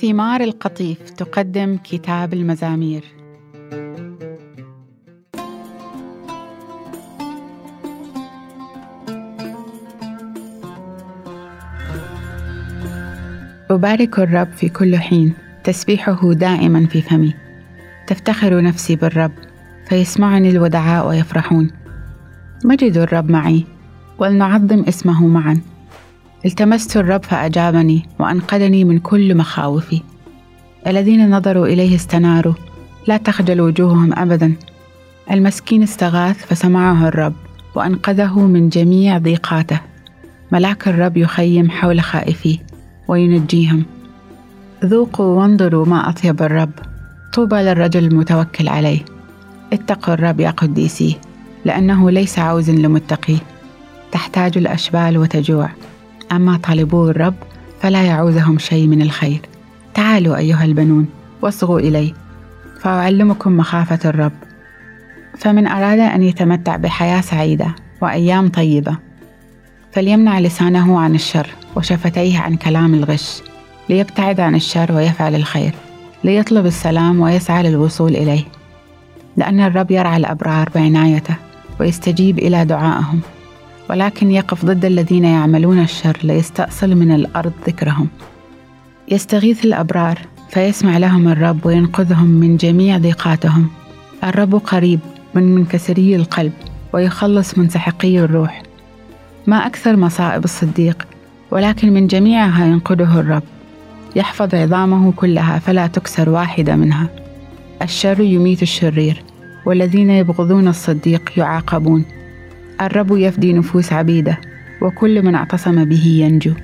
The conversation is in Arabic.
سمار القطيف تقدم كتاب المزامير. أبارك الرب في كل حين. تسبيحه دائما في فمي. تفتخر نفسي بالرب فيسمعني الودعاء ويفرحون. مجدوا الرب معي ولنعظم اسمه معا. التمست الرب فأجابني وأنقذني من كل مخاوفي. الذين نظروا إليه استناروا لا تخجل وجوههم أبدا. المسكين استغاث فسمعه الرب وأنقذه من جميع ضيقاته. ملاك الرب يخيم حول خائفيه وينجيهم. ذوقوا وانظروا ما أطيب الرب. طوبى للرجل المتوكل عليه. اتقوا الرب يا قديسيه لأنه ليس عوز لمتقيه. تحتاج الأشبال وتجوع. أما طالبو الرب فلا يعوزهم شيء من الخير. تعالوا أيها البنون واصغوا إلي فأعلمكم مخافة الرب. فمن أراد أن يتمتع بحياة سعيدة وأيام طيبة فليمنع لسانه عن الشر وشفتيه عن كلام الغش ليبتعد عن الشر ويفعل الخير ليطلب السلام ويسعى للوصول إليه. لأن الرب يرعى الأبرار بعنايته ويستجيب إلى دعائهم. ولكن يقف ضد الذين يعملون الشر ليستأصل من الأرض ذكرهم. يستغيث الأبرار فيسمع لهم الرب وينقذهم من جميع ضيقاتهم. الرب قريب من منكسري القلب ويخلص منسحقي الروح. ما أكثر مصائب الصديق ولكن من جميعها ينقذه الرب. يحفظ عظامه كلها فلا تكسر واحدة منها. الشر يميت الشرير والذين يبغضون الصديق يعاقبون. الرب يفدي نفوس عبيده وكل من اعتصم به ينجو.